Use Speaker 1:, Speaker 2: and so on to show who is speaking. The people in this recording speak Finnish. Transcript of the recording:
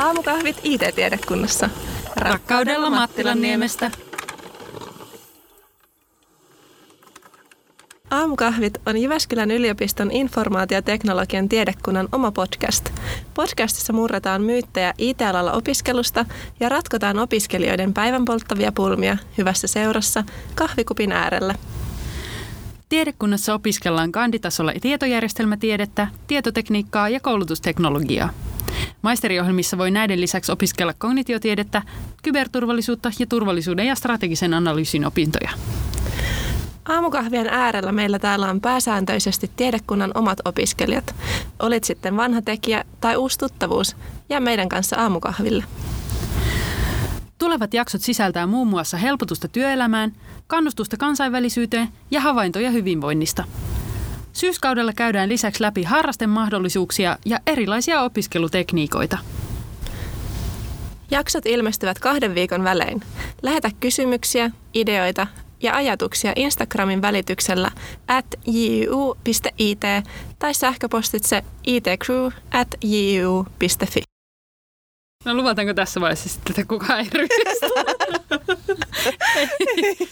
Speaker 1: Aamukahvit IT-tiedekunnassa.
Speaker 2: Rakkaudella Mattilan niemestä.
Speaker 1: Aamukahvit on Jyväskylän yliopiston informaatioteknologian tiedekunnan oma podcast. Podcastissa murretaan myyttejä IT-alalla opiskelusta ja ratkotaan opiskelijoiden päivän polttavia pulmia hyvässä seurassa kahvikupin äärellä.
Speaker 2: Tiedekunnassa opiskellaan kanditasolla tietojärjestelmätiedettä, tietotekniikkaa ja koulutusteknologiaa. Maisteriohjelmissa voi näiden lisäksi opiskella kognitiotiedettä, kyberturvallisuutta ja turvallisuuden ja strategisen analyysin opintoja.
Speaker 1: Aamukahvien äärellä meillä täällä on pääsääntöisesti tiedekunnan omat opiskelijat. Olit sitten vanha tekijä tai uusi tuttavuus, ja meidän kanssa aamukahville.
Speaker 2: Tulevat jaksot sisältää muun muassa helpotusta työelämään, kannustusta kansainvälisyyteen ja havaintoja hyvinvoinnista. Syyskaudella käydään lisäksi läpi harrasten mahdollisuuksia ja erilaisia opiskelutekniikoita.
Speaker 1: Jaksot ilmestyvät kahden viikon välein. Lähetä kysymyksiä, ideoita ja ajatuksia Instagramin välityksellä at tai sähköpostitse itcrew at.
Speaker 2: No luvataanko tässä vaiheessa että kukaan ei ryhistä?